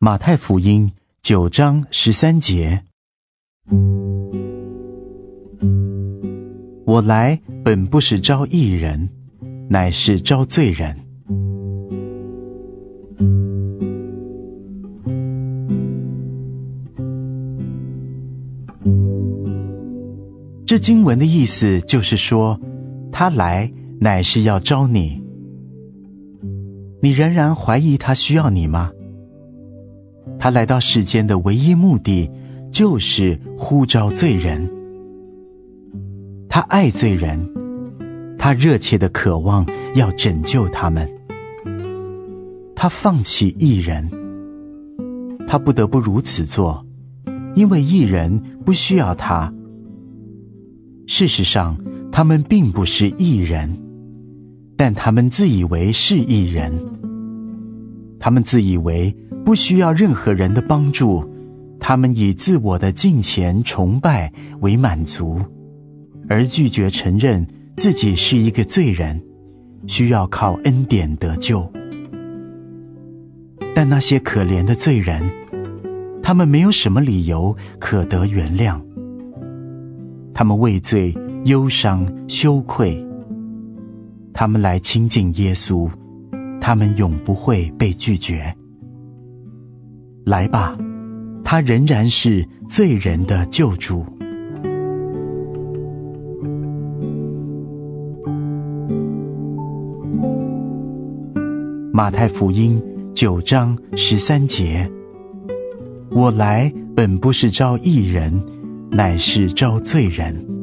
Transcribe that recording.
马太福音九章十三节：“我来本不是招义人，乃是招罪人。”这经文的意思就是说，他来乃是要招你。你仍然怀疑他需要你吗？他来到世间的唯一目的，就是呼召罪人。他爱罪人，他热切的渴望要拯救他们。他放弃艺人，他不得不如此做，因为艺人不需要他。事实上，他们并不是艺人，但他们自以为是艺人。他们自以为不需要任何人的帮助，他们以自我的敬虔崇拜为满足，而拒绝承认自己是一个罪人，需要靠恩典得救。但那些可怜的罪人，他们没有什么理由可得原谅。他们畏罪忧伤羞愧，他们来亲近耶稣，他们永不会被拒绝。来吧，他仍然是罪人的救主。马太福音九章十三节：我来本不是召义人。乃是召罪人。